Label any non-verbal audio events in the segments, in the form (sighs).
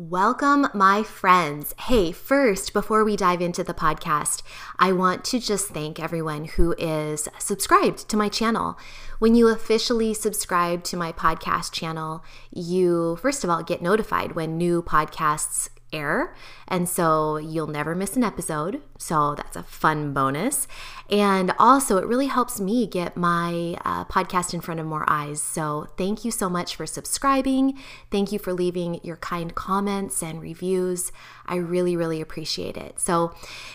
Welcome, my friends. Hey, first, before we dive into the podcast, I want to just thank everyone who is subscribed to my channel. When you officially subscribe to my podcast channel, you, first of all, get notified when new podcasts air. And so you'll never miss an episode. So that's a fun bonus. And also, it really helps me get my uh, podcast in front of more eyes. So thank you so much for subscribing. Thank you for leaving your kind comments and reviews. I really, really appreciate it. So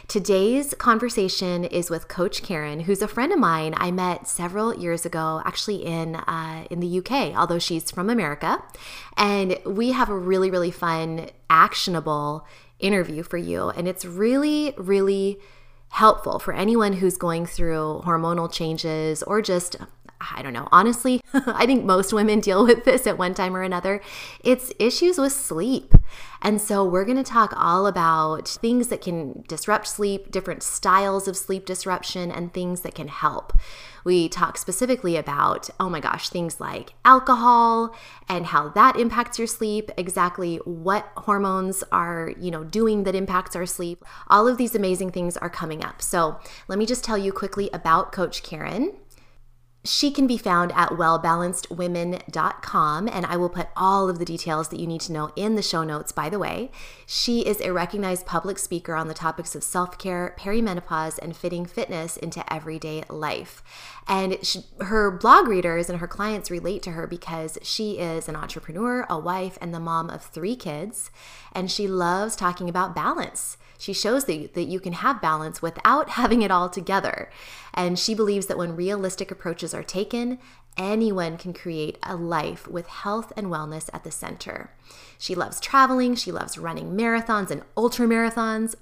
today's conversation is with Coach Karen, who's a friend of mine I met several years ago, actually in uh, in the UK, although she's from America. And we have a really, really fun, actionable interview for you. And it's really, really helpful for anyone who's going through hormonal changes or just I don't know. Honestly, (laughs) I think most women deal with this at one time or another. It's issues with sleep. And so we're going to talk all about things that can disrupt sleep, different styles of sleep disruption, and things that can help. We talk specifically about, oh my gosh, things like alcohol and how that impacts your sleep, exactly what hormones are, you know, doing that impacts our sleep. All of these amazing things are coming up. So, let me just tell you quickly about Coach Karen. She can be found at wellbalancedwomen.com, and I will put all of the details that you need to know in the show notes, by the way. She is a recognized public speaker on the topics of self care, perimenopause, and fitting fitness into everyday life. And she, her blog readers and her clients relate to her because she is an entrepreneur, a wife, and the mom of three kids. And she loves talking about balance. She shows that you, that you can have balance without (laughs) having it all together. And she believes that when realistic approaches are taken, anyone can create a life with health and wellness at the center. She loves traveling, she loves running marathons and ultra marathons.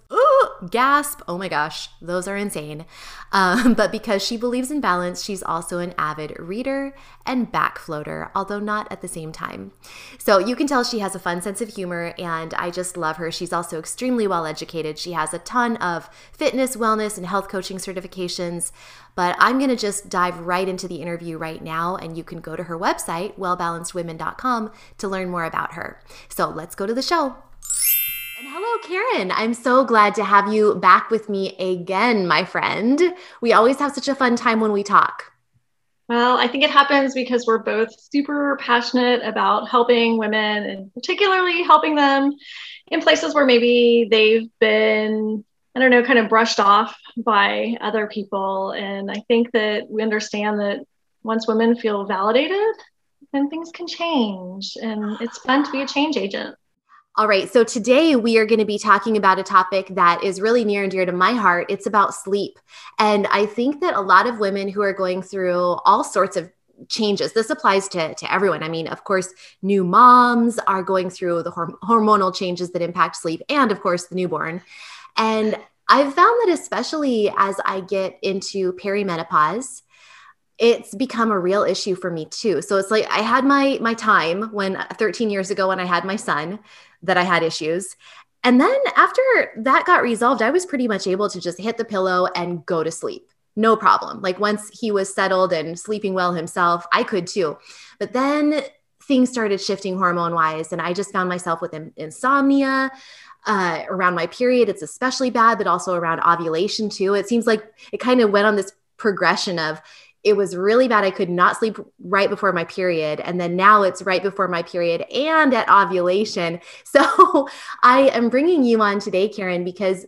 Gasp! Oh my gosh, those are insane. Um, (laughs) but because she believes in balance, she's also an avid reader and back floater, although not at the same time. So you can tell she has a fun sense of humor, and I just love her. She's also extremely well educated. She has a ton of fitness, wellness, and health coaching certifications. But I'm going to just dive right into the interview right now, and you can go to her website, wellbalancedwomen.com, to learn more about her. So let's go to the show. And hello, Karen. I'm so glad to have you back with me again, my friend. We always have such a fun time when we talk. Well, I think it happens because we're both super passionate about helping women and particularly helping them in places where maybe they've been I don't know, kind of brushed off by other people. And I think that we understand that once women feel validated, then things can change. And it's fun to be a change agent. All right. So today we are going to be talking about a topic that is really near and dear to my heart. It's about sleep. And I think that a lot of women who are going through all sorts of changes. This applies to, to everyone. I mean, of course, new moms are going through the hormonal changes that impact sleep, and of course, the newborn. And I've found that especially as I get into perimenopause, it's become a real issue for me too. So it's like I had my my time when 13 years ago when I had my son that I had issues. And then after that got resolved, I was pretty much able to just hit the pillow and go to sleep. No problem. Like once he was settled and sleeping well himself, I could too. But then things started shifting hormone wise and I just found myself with insomnia uh, around my period, it's especially bad, but also around ovulation too. It seems like it kind of went on this progression of it was really bad. I could not sleep right before my period. And then now it's right before my period and at ovulation. (laughs) So I am bringing you on today, Karen, because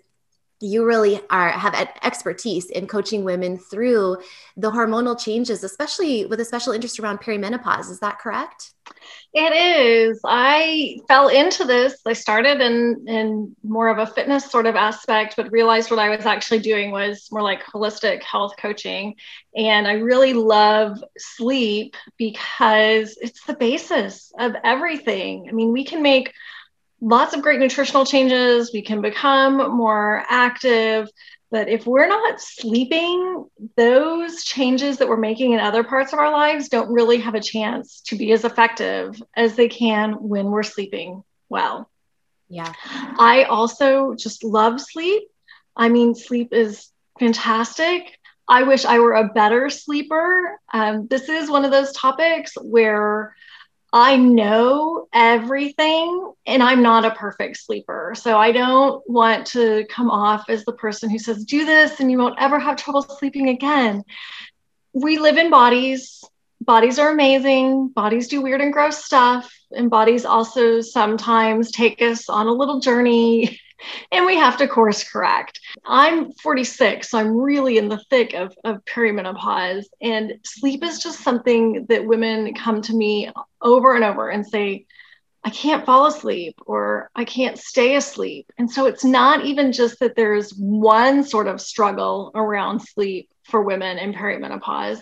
you really are have expertise in coaching women through the hormonal changes especially with a special interest around perimenopause. Is that correct? It is. I fell into this. I started in in more of a fitness sort of aspect but realized what i was actually doing was more like holistic health coaching. And i really love sleep because it's the basis of everything. I mean we can make lots of great nutritional changes. We can become more active. But if we're not sleeping, those changes that we're making in other parts of our lives don't really have a chance to be as effective as they can when we're sleeping well. Yeah. I also just love sleep. I mean, sleep is fantastic. I wish I were a better sleeper. Um, this is one of those topics where I know everything and I'm not a perfect sleeper. So I don't want to come off as the person who says, do this and you won't ever have trouble sleeping again. We live in bodies. Bodies are amazing. Bodies do weird and gross stuff. And bodies also sometimes take us on a little journey (laughs) and we have to course correct. I'm 46, so I'm really in the thick of, of perimenopause. And sleep is just something that women come to me over and over and say, I can't fall asleep or I can't stay asleep. And so it's not even just that there's one sort of struggle around sleep for women in perimenopause,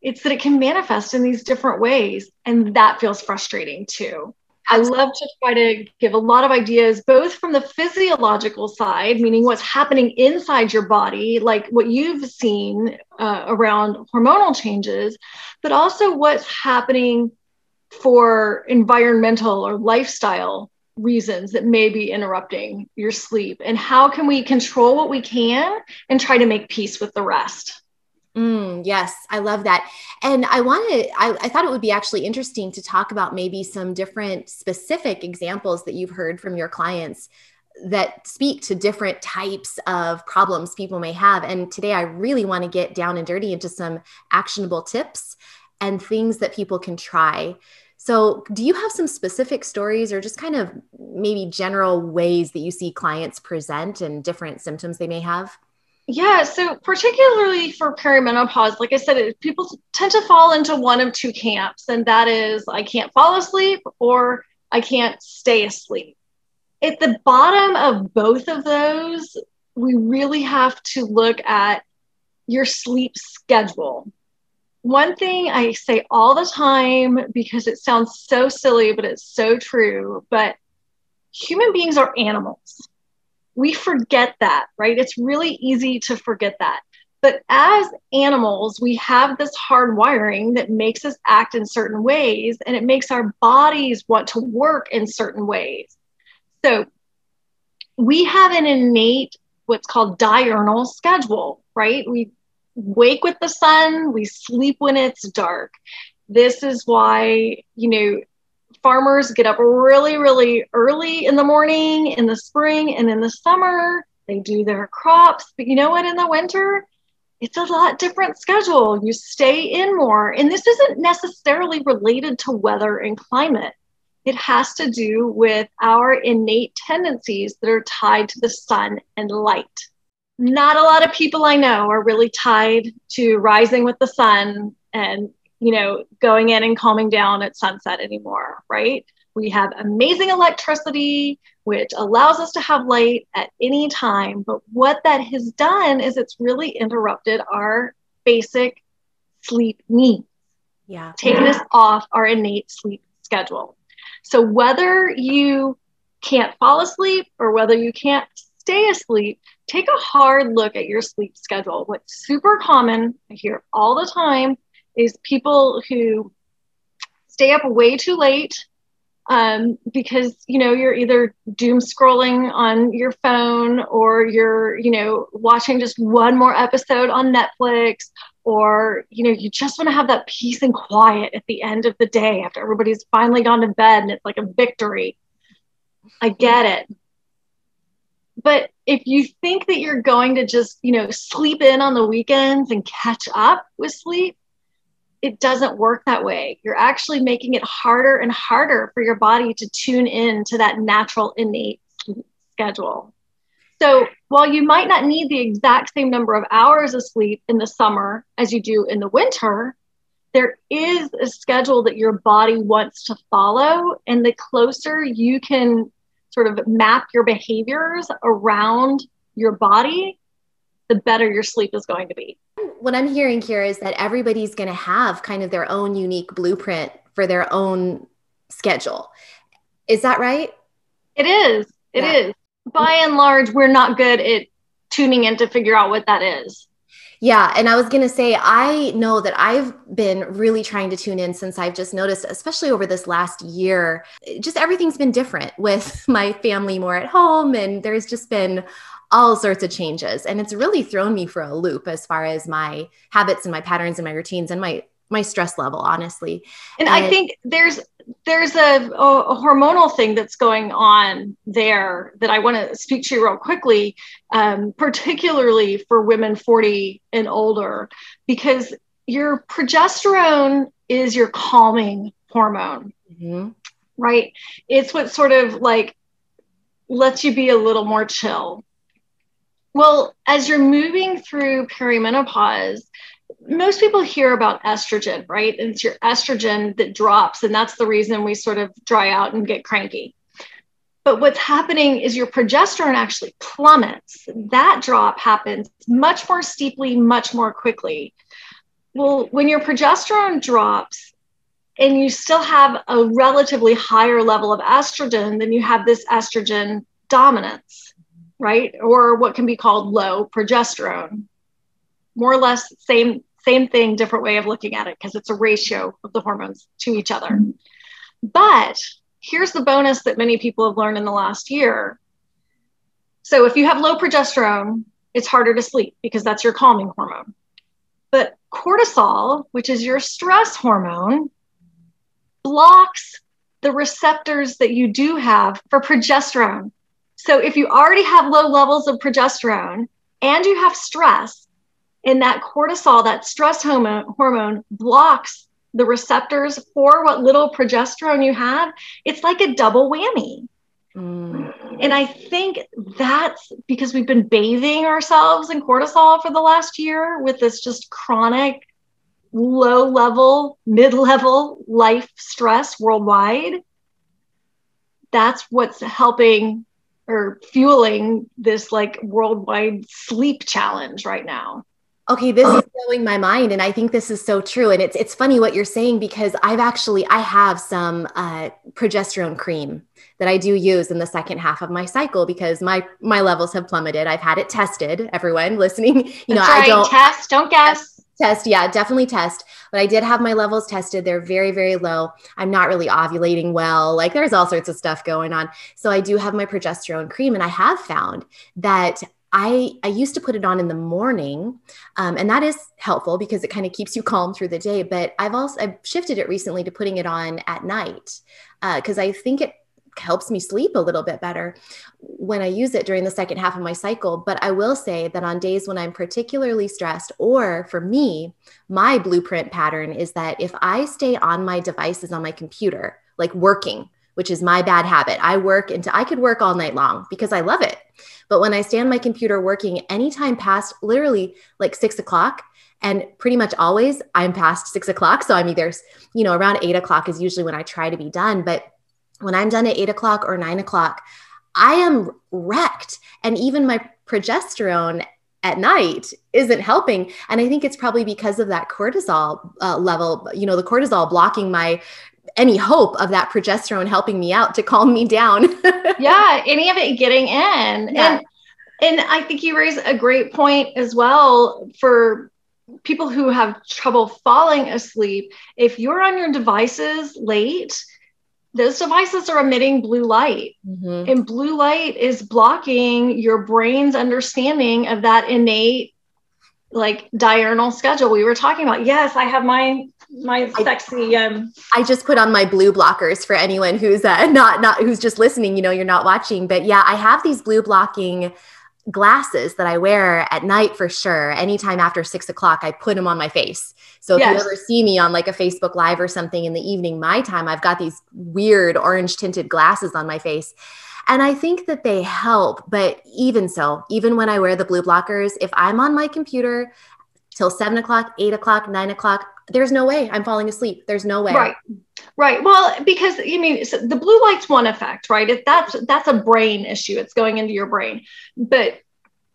it's that it can manifest in these different ways. And that feels frustrating too. I love to try to give a lot of ideas, both from the physiological side, meaning what's happening inside your body, like what you've seen uh, around hormonal changes, but also what's happening for environmental or lifestyle reasons that may be interrupting your sleep. And how can we control what we can and try to make peace with the rest? Mm, yes, I love that. And I wanted, I, I thought it would be actually interesting to talk about maybe some different specific examples that you've heard from your clients that speak to different types of problems people may have. And today I really want to get down and dirty into some actionable tips and things that people can try. So, do you have some specific stories or just kind of maybe general ways that you see clients present and different symptoms they may have? Yeah, so particularly for perimenopause, like I said, it, people tend to fall into one of two camps, and that is I can't fall asleep or I can't stay asleep. At the bottom of both of those, we really have to look at your sleep schedule. One thing I say all the time because it sounds so silly, but it's so true, but human beings are animals we forget that, right? It's really easy to forget that. But as animals, we have this hard wiring that makes us act in certain ways and it makes our bodies want to work in certain ways. So we have an innate, what's called diurnal schedule, right? We wake with the sun, we sleep when it's dark. This is why, you know, farmers get up really, really early in the morning in the spring and in the summer. They do their crops. But you know what? In the winter, it's a lot different schedule. You stay in more. And this isn't necessarily related to weather and climate. It has to do with our innate tendencies that are tied to the sun and light. Not a lot of people I know are really tied to rising with the sun and you know, going in and calming down at sunset anymore, right? We have amazing electricity, which allows us to have light at any time. But what that has done is it's really interrupted our basic sleep needs. Yeah. Taking us off our innate sleep schedule. So whether you can't fall asleep or whether you can't stay asleep, take a hard look at your sleep schedule. What's super common, I hear all the time, is people who stay up way too late um, because you know you're either doom scrolling on your phone or you're you know watching just one more episode on netflix or you know you just want to have that peace and quiet at the end of the day after everybody's finally gone to bed and it's like a victory. I get it. But if you think that you're going to just you know sleep in on the weekends and catch up with sleep it doesn't work that way. You're actually making it harder and harder for your body to tune in to that natural innate schedule. So while you might not need the exact same number of hours of sleep in the summer as you do in the winter, there is a schedule that your body wants to follow. And the closer you can sort of map your behaviors around your body, the better your sleep is going to be what I'm hearing here is that everybody's going to have kind of their own unique blueprint for their own schedule. Is that right? It is. It yeah. is. By and large, we're not good at tuning in to figure out what that is. Yeah. And I was going to say, I know that I've been really trying to tune in since I've just noticed, especially over this last year, just everything's been different with (laughs) my family more at home. And there's just been all sorts of changes. And it's really thrown me for a loop as far as my habits and my patterns and my routines and my my stress level honestly and, and, i think there's there's a, a, hormonal thing that's going on there that i want to speak to you real quickly um, particularly for women 40 and older because your progesterone is your calming hormone mm-hmm. right it's what sort of like lets you be a little more chill well as you're moving through perimenopause most people hear about estrogen, right? And it's your estrogen that drops, and that's the reason we sort of dry out and get cranky. But what's happening is your progesterone actually plummets. That drop happens much more steeply, much more quickly. Well, when your progesterone drops and you still have a relatively higher level of estrogen, then you have this estrogen dominance, right? Or what can be called low progesterone. More or less same same thing different way of looking at it because it's a ratio of the hormones to each other. But here's the bonus that many people have learned in the last year. So if you have low progesterone it's harder to sleep because that's your calming hormone. But cortisol which is your stress hormone blocks the receptors that you do have for progesterone so if you already have low levels of progesterone and you have stress and that cortisol, that stress hormone, hormone blocks the receptors for what little progesterone you have. It's like a double whammy. Mm. And I think that's because we've been bathing ourselves in cortisol for the last year with this just chronic, low level, mid level life stress worldwide. That's what's helping or fueling this like worldwide sleep challenge right now. Okay this is blowing my mind and i think this is so true and it's it's funny what you're saying because i've actually i have some uh, progesterone cream that i do use in the second half of my cycle because my my levels have plummeted. I've had it tested everyone listening. (laughs) You know right. i don't test don't guess test. Yeah definitely test but i did have my levels tested. They're very very low. I'm not really ovulating well. Like there's all sorts of stuff going on. So i do have my progesterone cream and i have found that I, I used to put it on in the morning, um, and that is helpful because it kind of keeps you calm through the day. But I've also I've shifted it recently to putting it on at night because uh, I think it helps me sleep a little bit better when I use it during the second half of my cycle. But I will say that on days when I'm particularly stressed, or for me, my blueprint pattern is that if I stay on my devices on my computer, like working, which is my bad habit, I work into I could work all night long because I love it. But when I stand my computer working anytime past literally like six o'clock, and pretty much always I'm past six o'clock. So I'm either, you know, around eight o'clock is usually when I try to be done. But when I'm done at eight o'clock or nine o'clock, I am wrecked. And even my progesterone at night isn't helping. And I think it's probably because of that cortisol uh, level, you know, the cortisol blocking my any hope of that progesterone helping me out to calm me down. (laughs) yeah, any of it getting in. Yeah. And and I think you raise a great point as well for people who have trouble falling asleep. If you're on your devices late, those devices are emitting blue light. Mm-hmm. And blue light is blocking your brain's understanding of that innate like diurnal schedule we were talking about. Yes, I have my my sexy um I just put on my blue blockers for anyone who's uh, (laughs) not not who's just listening, you know, you're not watching, but yeah, I have these blue blocking glasses that I wear at night for sure. Anytime after six o'clock, I put them on my face. So if yes. you ever see me on like a Facebook Live or something in the evening, my time, I've got these weird orange tinted glasses on my face. And I think that they help. But even so, even when I wear the blue blockers, if I'm on my computer till seven o'clock, eight o'clock, nine o'clock, there's no way I'm falling asleep. There's no way. Right. Right. Well, because you mean so the blue light's one effect, right? If that's that's a brain issue, it's going into your brain. But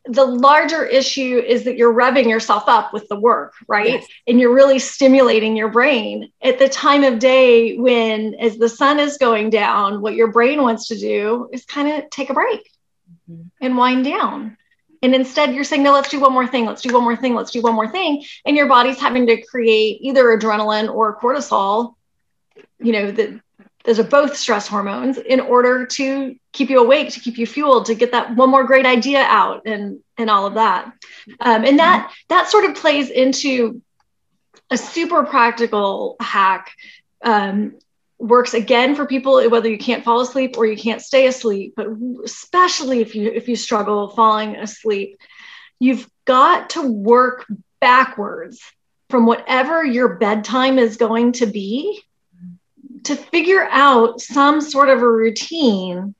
the larger issue is that you're revving yourself up with the work, right? Yes. And you're really stimulating your brain at the time of day when, as the sun is going down, what your brain wants to do is kind of take a break Mhm. and wind down. And instead, you're saying, no, let's do one more thing, let's do one more thing, let's do one more thing. And your body's having to create either adrenaline or cortisol, you know, that those are both stress hormones in order to keep you awake, to keep you fueled, to get that one more great idea out and and all of that. Um, and that that sort of plays into a super practical hack. Um, works again for people whether you can't fall asleep or you can't stay asleep, but especially if you if you struggle falling asleep, you've got to work backwards from whatever your bedtime is going to be to figure out some sort of a routine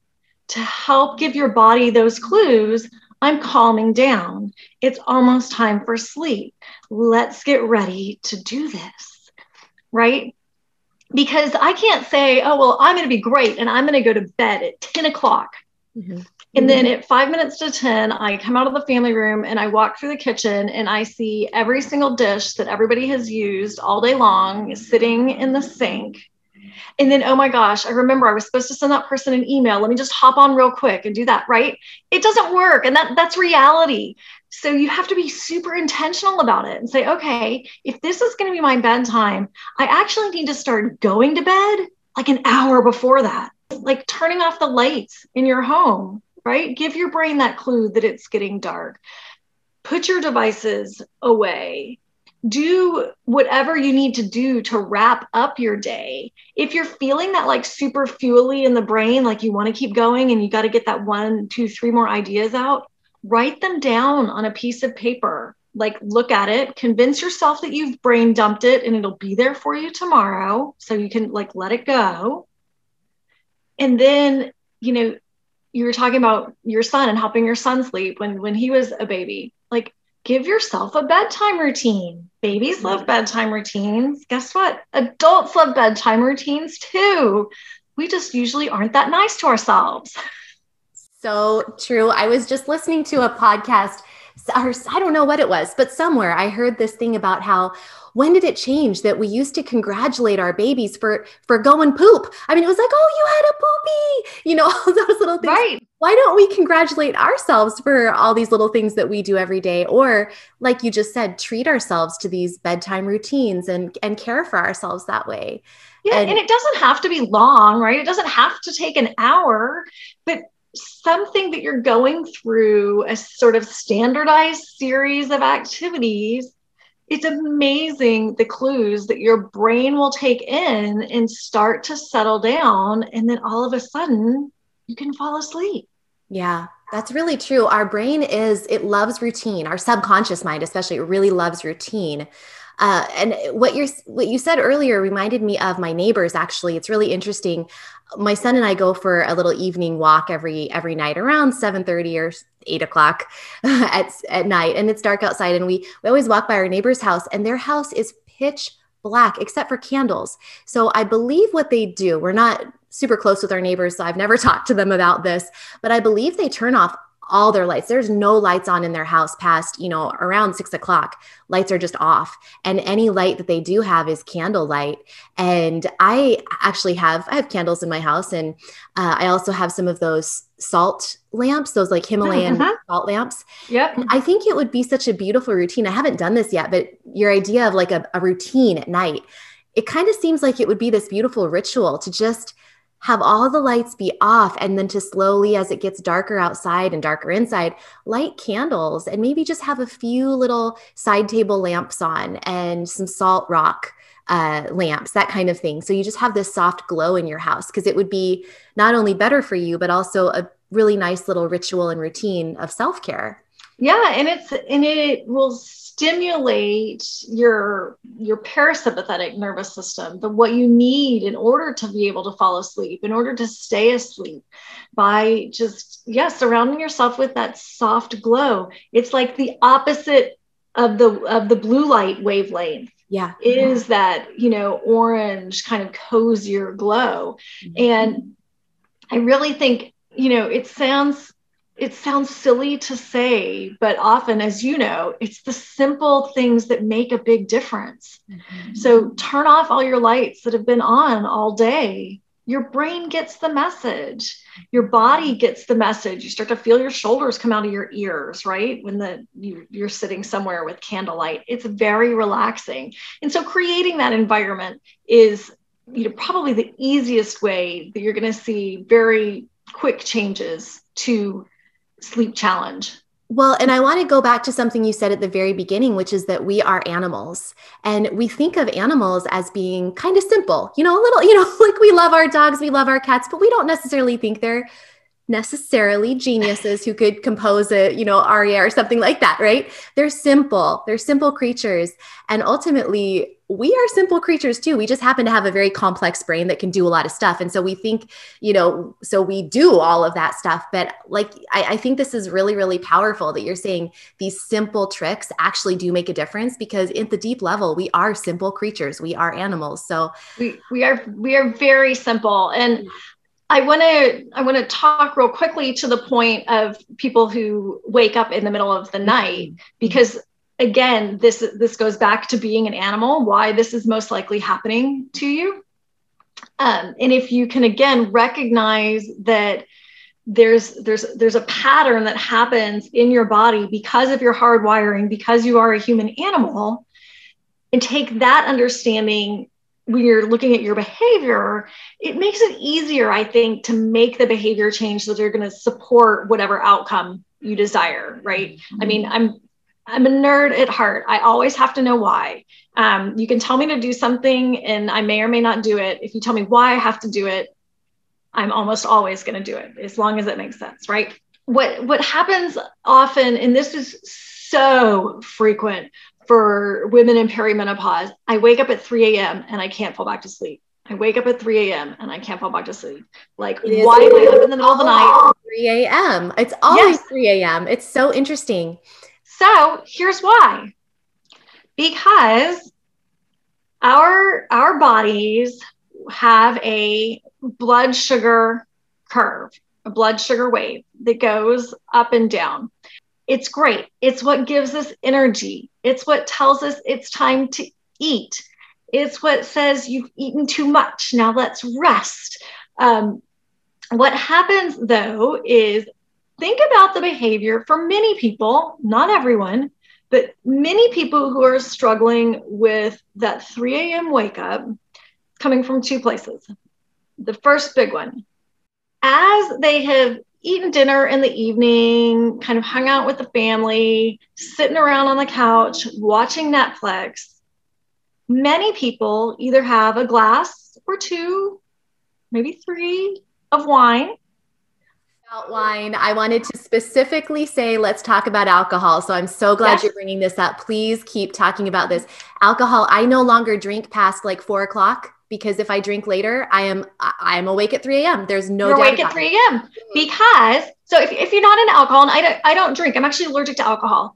to help give your body those clues I'm calming down. It's almost time for sleep. Let's get ready to do this. Right? Because I can't say, oh, well, I'm going to be great and I'm going to go to bed at 10 o'clock. Mhm. And then at five minutes to 10, I come out of the family room and I walk through the kitchen and I see every single dish that everybody has used all day long sitting in the sink. And then, oh my gosh, I remember I was supposed to send that person an email. Let me just hop on real quick and do that, right? It doesn't work. And that, that's reality. So you have to be super intentional about it and say, okay, if this is going to be my bedtime, I actually need to start going to bed like an hour before that, like turning off the lights in your home, right? Give your brain that clue that it's getting dark. Put your devices away. Do whatever you need to do to wrap up your day. If you're feeling that like super fuely in the brain, like you want to keep going and you got to get that one, two, three more ideas out, write them down on a piece of paper. Like look at it, convince yourself that you've brain dumped it and it'll be there for you tomorrow. So you can like let it go. And then, you know, you were talking about your son and helping your son sleep when when he was a baby. Like give yourself a bedtime routine. Babies love bedtime routines. Guess what? Adults love bedtime routines too. We just usually aren't that nice to ourselves. So true. I was just listening to a podcast, or I don't know what it was, but somewhere I heard this thing about how when did it change that we used to congratulate our babies for for going poop? I mean, it was like, oh, you had a poopy, you know, (laughs) all those little things. Right. Why don't we congratulate ourselves for all these little things that we do every day? Or, like you just said, treat ourselves to these bedtime routines and and care for ourselves that way. Yeah, And- and, it doesn't have to be long, right? It doesn't have to take an hour, but something that you're going through a sort of standardized series of activities. It's amazing the clues that your brain will take in and start to settle down. And then all of a sudden, you can fall asleep. Yeah, that's really true. Our brain is, it loves routine. Our subconscious mind, especially, really loves routine. Uh, and what you're what you said earlier reminded me of my neighbors. Actually, it's really interesting. My son and I go for a little evening walk every every night around seven thirty or eight o'clock (laughs) at at night, and it's dark outside. And we we always walk by our neighbor's house, and their house is pitch black except for candles. So I believe what they do. We're not super close with our neighbors, so I've never (laughs) talked to them about this, but I believe they turn off all their lights. There's no lights on in their house past, you know, around six o'clock. Lights are just off. And any light that they do have is candlelight. And I actually have, I have candles in my house. And uh, I also have some of those salt lamps, those like Himalayan Mhm. salt lamps. Yep. And I think it would be such a beautiful routine. I haven't done this yet, but your idea of like a, a routine at night, it kind of seems like it would be this beautiful ritual to just have all the lights be off and then to slowly as it gets darker outside and darker inside light candles and maybe just have a few little side table lamps on and some salt rock uh, lamps that kind of thing. So you just have this soft glow in your house because it would be not only better for you but also a really nice little ritual and routine of self-care Yeah, and it's and it will stimulate your your parasympathetic nervous system, the what you need in order to be able to fall asleep, in order to stay asleep, by just yeah, surrounding yourself with that soft glow. It's like the opposite of the of the blue light wavelength yeah is that you know orange kind of cozier glow Mm-hmm. and i really think you know it sounds it sounds silly to say, but often, as you know, it's the simple things that make a big difference. Mm-hmm. So turn off all your lights that have been on all day. Your brain gets the message. Your body gets the message. You start to feel your shoulders come out of your ears, right? When the you, you're sitting somewhere with candlelight. It's very relaxing. And so creating that environment is you know probably the easiest way that you're going to see very quick changes to sleep challenge. Well, and I want to go back to something you said at the very beginning, which is that we are animals. And we think of animals as being kind of simple, you know, a little, you know, (laughs) like we love our dogs, we love our cats, but we don't necessarily think they're necessarily geniuses who could compose a you know aria or something like that right they're simple they're simple creatures and ultimately we are simple creatures too. We just happen to have a very complex brain that can do a lot of stuff. And so we think you know so we do all of that stuff. But like I, I think this is really really powerful that you're saying these simple tricks actually do make a difference because at the deep level we are simple creatures. We are animals. So we, we are we are very simple. And I want to I want to talk real quickly to the point of people who wake up in the middle of the night mm-hmm. because again this this goes back to being an animal why this is most likely happening to you um, and if you can again recognize that there's there's there's a pattern that happens in your body because of your hardwiring because you are a human animal and take that understanding when you're looking at your behavior, it makes it easier, I think, to make the behavior change so that you're going to support whatever outcome you desire, right? Mm-hmm. I mean, I'm I'm a nerd at heart. I always have to know why. Um, you can tell me to do something, and I may or may not do it. If you tell me why I have to do it, I'm almost always going to do it, as long as it makes sense, right? What what happens often, and this is so frequent for women in perimenopause, I wake up at 3 a.m. and I can't fall back to sleep. I wake up at 3 a.m. and I can't fall back to sleep. Like, why am I up in the middle of the night? 3 a.m. It's always yes. 3 a.m. It's so interesting. So here's why. Because our our bodies have a blood sugar curve, a blood sugar wave that goes up and down. It's great. It's what gives us energy. It's what tells us it's time to eat. It's what says you've eaten too much. Now let's rest. Um, what happens though is think about the behavior for many people, not everyone, but many people who are struggling with that 3 a.m. wake up coming from two places. The first big one, as they have eaten dinner in the evening, kind of hung out with the family, sitting around on the couch, watching Netflix. Many people either have a glass or two, maybe three of wine. About wine, I wanted to specifically say, let's talk about alcohol. So I'm so glad yes. you're bringing this up. Please keep talking about this. Alcohol, I no longer drink past like four o'clock because if I drink later, I am I am awake at 3 a.m. There's no You're awake at 3 a.m. because so if, if you're not into alcohol, and I don't I don't drink, I'm actually allergic to alcohol.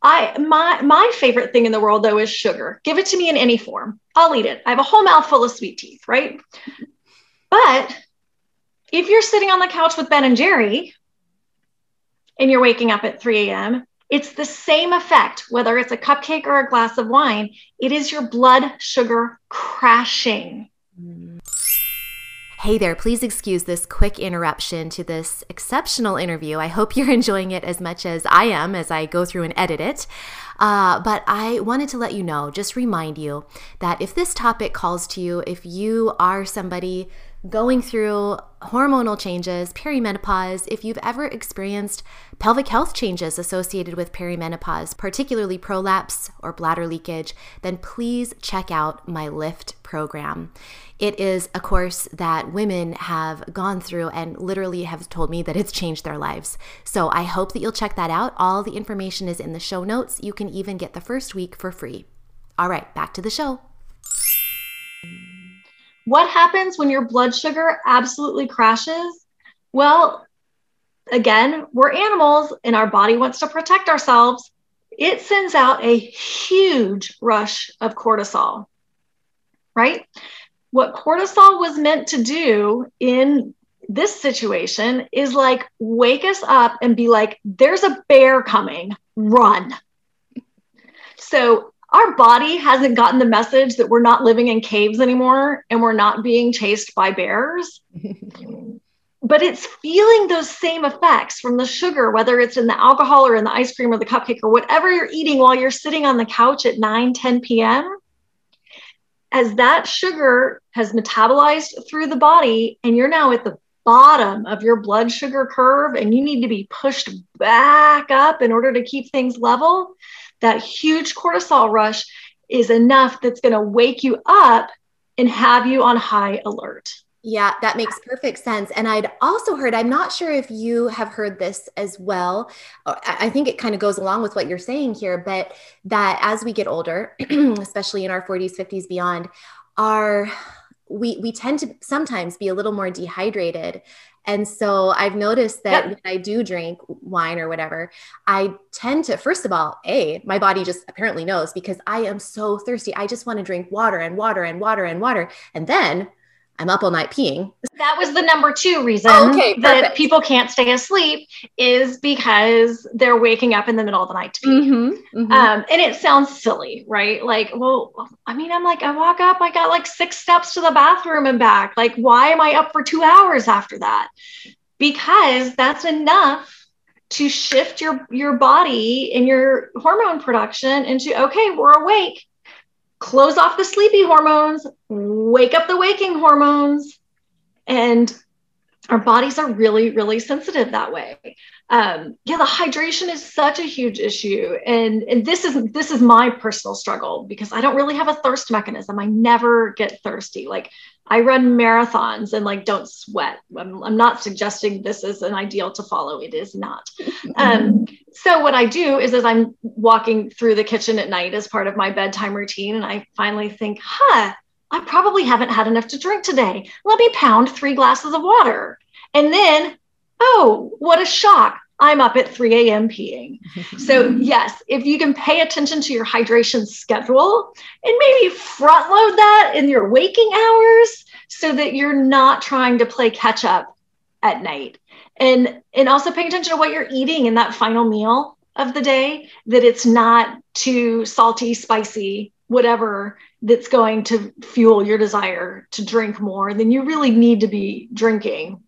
I my my favorite thing in the world though is sugar. Give it to me in any form. I'll eat it. I have a whole mouth full of sweet teeth, right? But if you're sitting on the couch with Ben and Jerry and you're waking up at 3 a.m., it's the same effect, whether it's a cupcake or a glass of wine. It is your blood sugar crashing. Hey there, please excuse this quick interruption to this exceptional interview. I hope you're (laughs) enjoying it as much as I am as I go through and edit it. Uh, but I wanted to let you know, just remind you that if this topic calls to you, if you are somebody going through hormonal changes, perimenopause, if you've ever experienced pelvic health changes associated with perimenopause, particularly prolapse or bladder leakage, then please check out my LIFT program. It is a course that women have gone through and literally have told me that it's changed their lives. So I hope that you'll check that out. All the information is in the show notes. You can even get the first week for free. All right, back to the show. What happens when your blood sugar absolutely crashes? Well, again, we're animals and our body wants to protect ourselves. It sends out a huge rush of cortisol, right? What cortisol was meant to do in this situation is like wake us up and be like, there's a bear coming, run. So our body hasn't gotten the message that we're not living in caves anymore and we're not being chased by bears. (laughs) but it's feeling those same effects from the sugar, whether it's in the alcohol or in the ice cream or the cupcake or whatever you're eating while you're sitting on the couch at 9, 10 p.m. As that sugar has metabolized through the body, and you're now at the bottom of your blood sugar curve, and you need to be pushed back up in order to keep things level, that huge cortisol rush is enough that's going to wake you up and have you on high alert. Yeah, that makes perfect sense. And I'd also heard, I'm not sure if you have heard this as well. Uh, I think it kind of goes along with what you're saying here, but that as we get older, (clears throat) especially in our 40s, 50s, beyond, our we we tend to sometimes be a little more dehydrated and so I've noticed that yep. when I do drink wine or whatever, I tend to, first of all, A, my body just apparently knows because I am so thirsty. I just want to drink water and water and water and water. And then I'm up all night peeing. That was the number two reason okay, that people can't stay asleep is because they're waking up in the middle of the night to pee. Mm-hmm, mm-hmm. Um, and it sounds silly, right? Like, well, I mean, I'm like, I walk up, I got like six steps to the bathroom and back. Like, why am I up for two hours after that? Because that's enough to shift your your body and your hormone production into okay, we're awake close off the sleepy hormones, wake up the waking hormones. And our bodies are really, really sensitive that way. Um, yeah, the hydration is such a huge issue. And, and this is this is my personal struggle because I don't really have a thirst mechanism. I never get thirsty. Like I run marathons and like don't sweat. I'm, I'm not suggesting this is an ideal to follow. It is not. Um, so what I do is as I'm walking through the kitchen at night as part of my bedtime routine, and I finally think, huh, I probably haven't had enough to drink today. Let me pound three glasses of water. And then, oh, what a shock. I'm up at 3 a.m. peeing. (laughs) so, yes, if you can pay attention to your hydration schedule and maybe front load that in your waking hours so that you're not trying to play catch up at night. And, and also paying attention to what you're eating in that final meal of the day, that it's not too salty, spicy, whatever that's going to fuel your desire to drink more than you really need to be drinking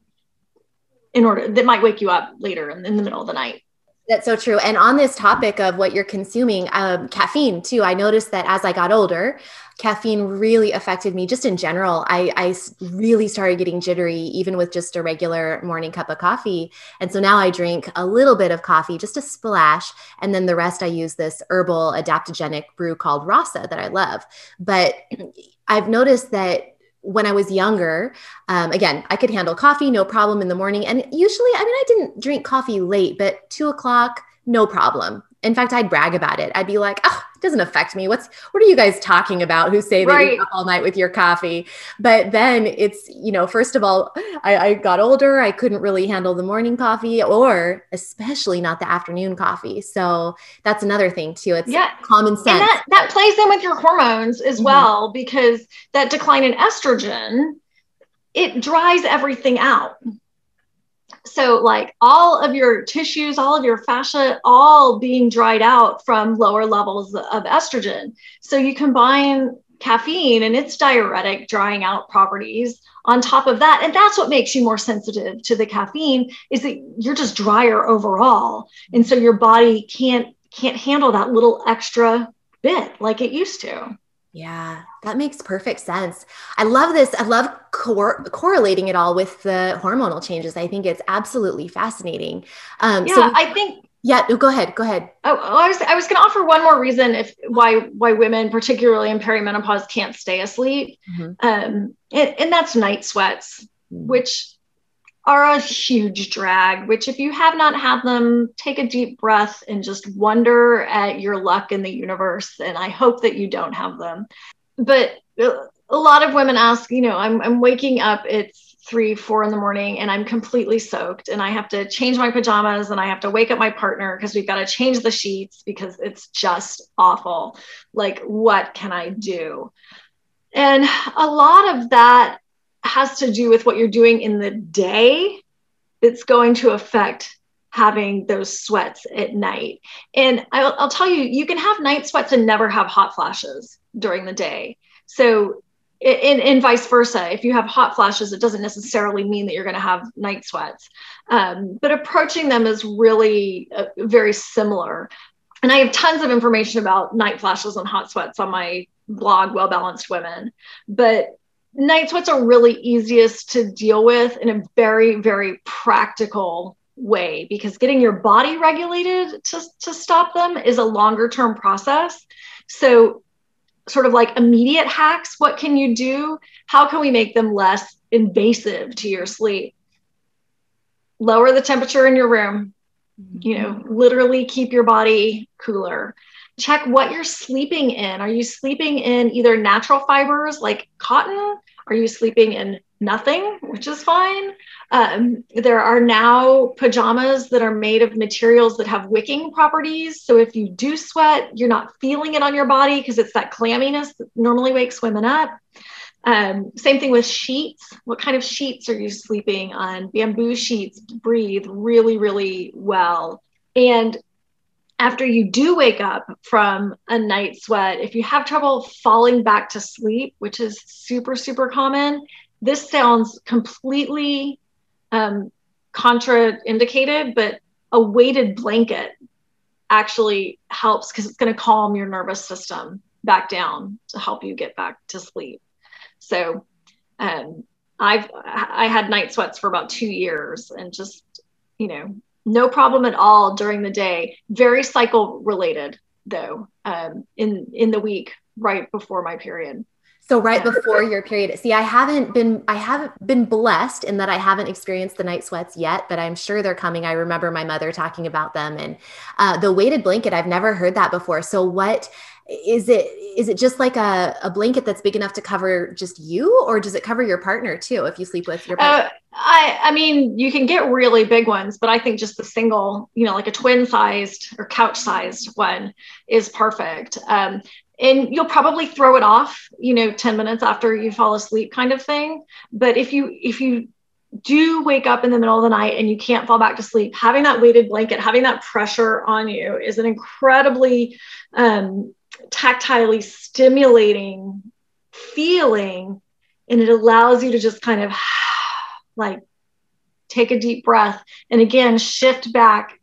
in order that might wake you up later in, in the middle of the night. That's so true. And on this topic of what you're consuming, um, caffeine too, I noticed that as I got older, caffeine really affected me just in general. I, I really started getting jittery, even with just a regular morning cup of coffee. And so now I drink a little bit of coffee, just a splash. And then the rest I use this herbal adaptogenic brew called Rasa that I love. But (clears throat) I've noticed that when I was younger, um, again, I could handle coffee, no problem in the morning. And usually, I mean, I didn't drink coffee late, but two o'clock, no problem. In fact, I'd brag about it. I'd be like, oh, it doesn't affect me. What's what are you guys talking about who say right. they up all night with your coffee? But then it's, you know, first of all, I, I got older. I couldn't really handle the morning coffee or especially not the afternoon coffee. So that's another thing too. It's yeah. common sense. And that, that plays in with your hormones as mm-hmm. well, because that decline in estrogen, it dries everything out so like all of your tissues all of your fascia all being dried out from lower levels of estrogen. So you combine caffeine and its diuretic drying out properties on top of that. And that's what makes you more sensitive to the caffeine is that you're just drier overall. And so your body can't can't handle that little extra bit like it used to yeah, that makes perfect sense. I love this. I love cor- correlating it all with the hormonal changes. I think it's absolutely fascinating. Um, yeah, so I think. Yeah, go ahead. Go ahead. Oh, I was I was going to offer one more reason if why why women, particularly in perimenopause, can't stay asleep, mm-hmm. um, and, and that's night sweats, mm-hmm. which are a huge drag, which, if you have not had them, take a deep breath and just wonder at your luck in the universe. And I hope that you don't have them. But a lot of women ask, you know, I'm, I'm waking up, it's three, four in the morning, and I'm completely soaked, and I have to change my pajamas and I have to wake up my partner because we've got to change the sheets because it's just awful. Like, what can I do? And a lot of that has to do with what you're doing in the day that's going to affect having those sweats at night. And I'll, I'll, tell you, you can have night sweats and never have hot flashes during the day. So, and, and vice versa. If you have hot flashes, it doesn't necessarily mean that you're going to have night sweats. Um, but approaching them is really uh, very similar. And I have tons of information about night flashes and hot sweats on my blog, Well Balanced Women. But night sweats are really easiest to deal with in a very, very practical way because getting your body regulated to, to stop them is a longer term process. So, sort of like immediate hacks, what can you do? How can we make them less invasive to your sleep? Lower the temperature in your room, you know, mm-hmm. literally keep your body cooler. Check what you're sleeping in. Are you sleeping in either natural fibers like cotton? Are you sleeping in nothing, which is fine? Um, there are now pajamas that are made of materials that have wicking properties. So if you do sweat, you're not feeling it on your body because it's that clamminess that normally wakes women up. Um, same thing with sheets. What kind of sheets are you sleeping on? Bamboo sheets breathe really, really well. And after you do wake up from a night sweat, if you have trouble falling back to sleep, which is super, super common, this sounds completely um, contraindicated, but a weighted blanket actually helps because it's going to calm your nervous system back down to help you get back to sleep. So, um, I've I had night sweats for about two years and just you know no problem at all during the day. Very cycle related though um, in in the week right before my period. So right before your period. See, I haven't been I haven't been blessed in that I haven't experienced the night sweats yet, but I'm sure they're coming. I remember my mother talking about them and uh, the weighted blanket. I've never heard that before. So what is it? Is it just like a, a blanket that's big enough to cover just you, or does it cover your partner too if you sleep with your partner? Uh, I I mean, you can get really big ones, but I think just the single, you know, like a twin sized or couch sized one is perfect. Um, and you'll probably throw it off you know 10 minutes after you fall asleep kind of thing but if you if you do wake up in the middle of the night and you can't fall back to sleep having that weighted blanket having that pressure on you is an incredibly um, tactilely stimulating feeling and it allows you to just kind of (sighs) like take a deep breath and again shift back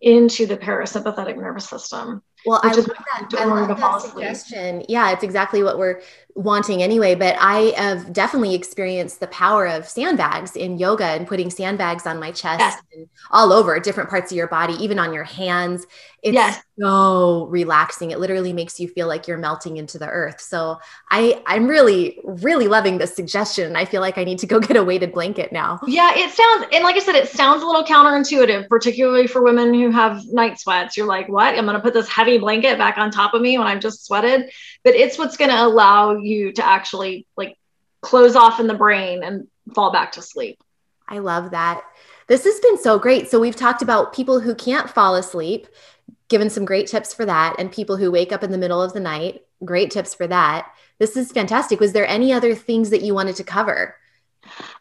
into the parasympathetic nervous system well, I love that. I love that suggestion. Yeah, it's exactly what we're wanting anyway. But I have definitely experienced the power of sandbags in yoga and putting sandbags on my chest yes. and all over different parts of your body, even on your hands. It's yes. so relaxing. It literally makes you feel like you're melting into the earth. So I, I'm really, really loving this suggestion. I feel like I need to go (laughs) get a weighted blanket now. Yeah, it sounds, and like I said, it sounds a little counterintuitive, particularly for women who have night sweats. You're like, what? I'm going to put this heavy blanket back on top of me when I'm just sweated. But it's what's going to allow you to actually like close off in the brain and fall back to sleep. I love that. This has been so great. So we've talked about people who can't fall asleep, given some great tips for that, and people who wake up in the middle of the night, great tips for that. This is fantastic. Was there any other things that you wanted to cover?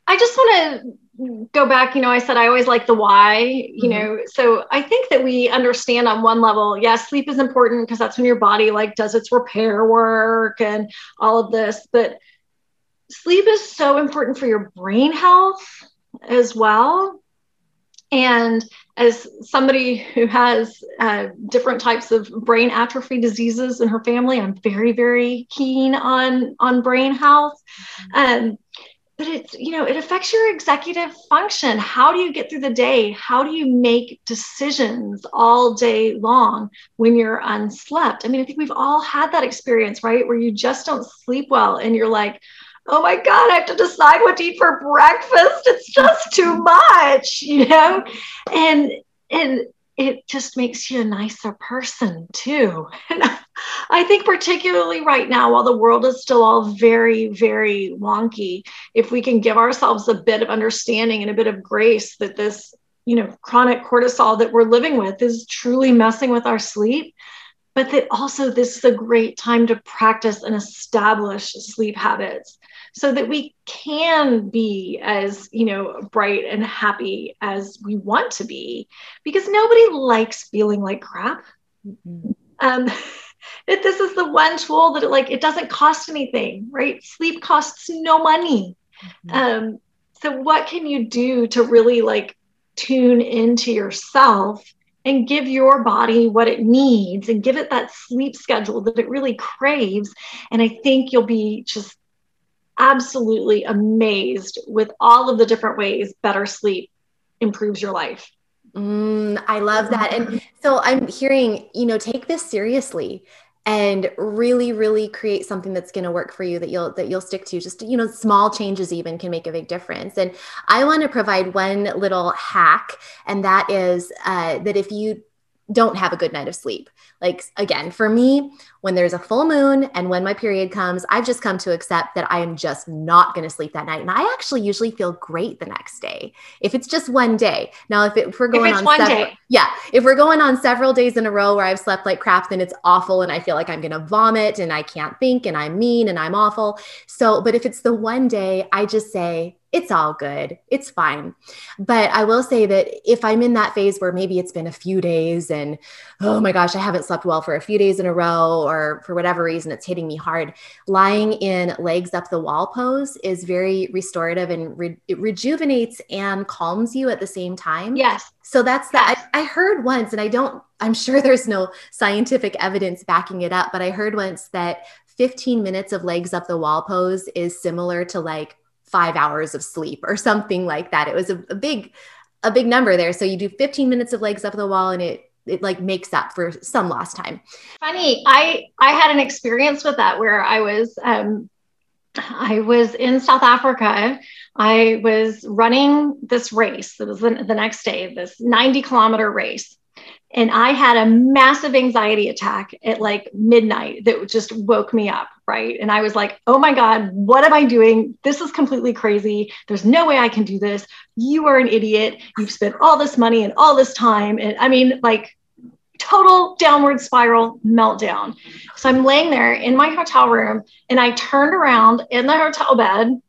I just want to go back. You know, I said I always like the why, you mm-hmm. know, so I think that we understand on one level, yes, yeah, sleep is important because that's when your body like does its repair work and all of this. But sleep is so important for your brain health as well. And as somebody who has uh, different types of brain atrophy diseases in her family, I'm very, very keen on on brain health. Mm-hmm. Um, but it's you know it affects your executive function. How do you get through the day? How do you make decisions all day long when you're unslept? I mean i think we've all had that experience right? Where you just don't sleep well and you're like oh my god i have to decide what to eat for breakfast. It's just too much (laughs) you know? And and it just makes you a nicer person too. (laughs) And I think, particularly right now, while the world is still all very, very wonky, if we can give ourselves a bit of understanding and a bit of grace that this, you know, chronic cortisol that we're living with is truly messing with our sleep, but that also this is a great time to practice and establish sleep habits so that we can be as you know bright and happy as we want to be because nobody likes feeling like crap mm-hmm. um, (laughs) that this is the one tool that it, like it doesn't cost anything right sleep costs no money mm-hmm. um, so what can you do to really like tune into yourself and give your body what it needs and give it that sleep schedule that it really craves and i think you'll be just absolutely amazed with all of the different ways better sleep improves your life. Mm, I love that. And so I'm hearing, you know, take this seriously and really really create something that's going to work for you that you'll that you'll stick to. Just you know small changes even can make a big difference. And i want to provide one little hack and that is uh, that if you don't have a good night of sleep. Like, again, for me, when there's a full moon and when my period comes, I've just come to accept that I am just not going to sleep that night. And I actually usually feel great the next day if it's just one day. Now, if, it, if we're going on several, day. yeah, if we're going on several days in a row where I've slept like crap, then it's awful. And I feel like I'm going to vomit and I can't think and I'm mean and I'm awful. So, but if it's the one day, I just say, it's all good. It's fine. But I will say that if I'm in that phase where maybe it's been a few days and, oh my gosh, I haven't slept well for a few days in a row, or for whatever reason it's hitting me hard, lying in legs up the wall pose is very restorative and re- it rejuvenates and calms you at the same time. Yes. So that's that. I, I heard once, and I don't, I'm sure there's no scientific evidence backing it up, but I heard once that 15 minutes of legs up the wall pose is similar to like five hours of sleep or something like that. It was a, a big, a big number there. So you do 15 minutes of legs up the wall and it it like makes up for some lost time. Funny, I I had an experience with that where I was um I was in South Africa. I was running this race. It was the, the next day, this 90 kilometer race and I had a massive anxiety attack at like midnight that just woke me up, right? And I was like, oh my God, what am I doing? This is completely crazy. There's no way I can do this. You are an idiot. You've spent all this money and all this time. And I mean, like, total downward spiral meltdown. So I'm laying there in my hotel room and I turned around in the hotel bed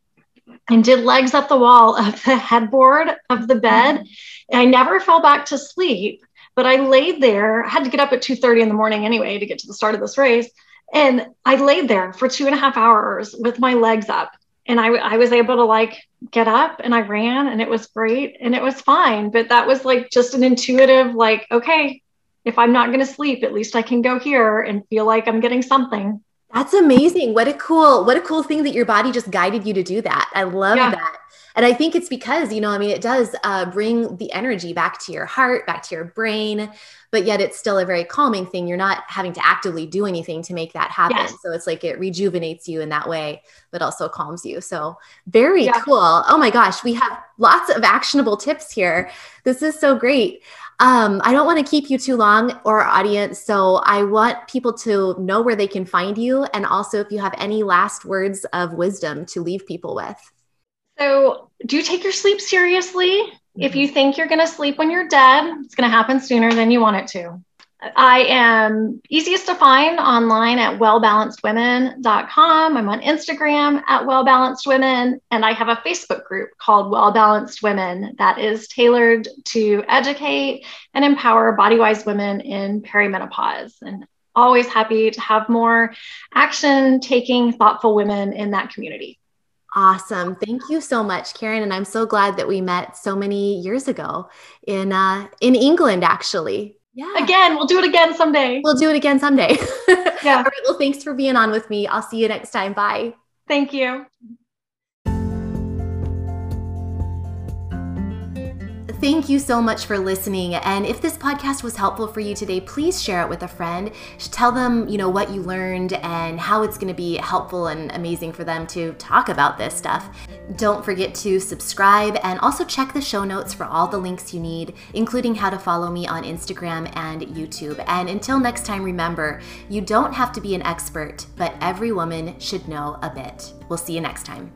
and did legs up the wall of the headboard of the bed. Mm-hmm. And I never fell back to sleep but I laid there, I had to get up at 2:30 in the morning anyway to get to the start of this race. And I laid there for two and a half hours with my legs up. And I, I was able to like get up and I ran and it was great and it was fine. But that was like just an intuitive, like, okay, if I'm not going to sleep, at least I can go here and feel like I'm getting something. That's amazing. What a cool, what a cool thing that your body just guided you to do that. I love yeah. that. And I think it's because, you know, I mean, it does uh, bring the energy back to your heart, back to your brain, but yet it's still a very calming thing. You're not having to actively do anything to make that happen. Yes. So it's like it rejuvenates you in that way, but also calms you. So very yeah. cool. Oh my gosh, we have lots of actionable tips here. This is so great. Um, I don't want to keep you too long or audience. So I want people to know where they can find you. And also, if you have any last words of wisdom to leave people with. So, do you take your sleep seriously. Mm-hmm. If you think you're going to sleep when you're dead, it's going to happen sooner than you want it to. I am easiest to find online at wellbalancedwomen.com. I'm on Instagram at wellbalancedwomen, and I have a Facebook group called Well Balanced Women that is tailored to educate and empower bodywise women in perimenopause. And always happy to have more action taking, thoughtful women in that community. Awesome. Thank you so much, Karen. And I'm so glad that we met so many years ago in uh, in England, actually. Yeah. Again, we'll do it again someday. We'll do it again someday. (laughs) yeah. All right. Well, thanks for being on with me. I'll see you next time. Bye. Thank you. Thank you so much for listening. And if this podcast was helpful for you today, please share it with a friend. Tell them, you know, what you learned and how it's going to be helpful and amazing for them to talk about this stuff. Don't forget to subscribe and also check the show notes for all the links you need, including how to follow me on Instagram and YouTube. And until next time, remember, you don't have to be an expert, but every woman should know a bit. We'll see you next time.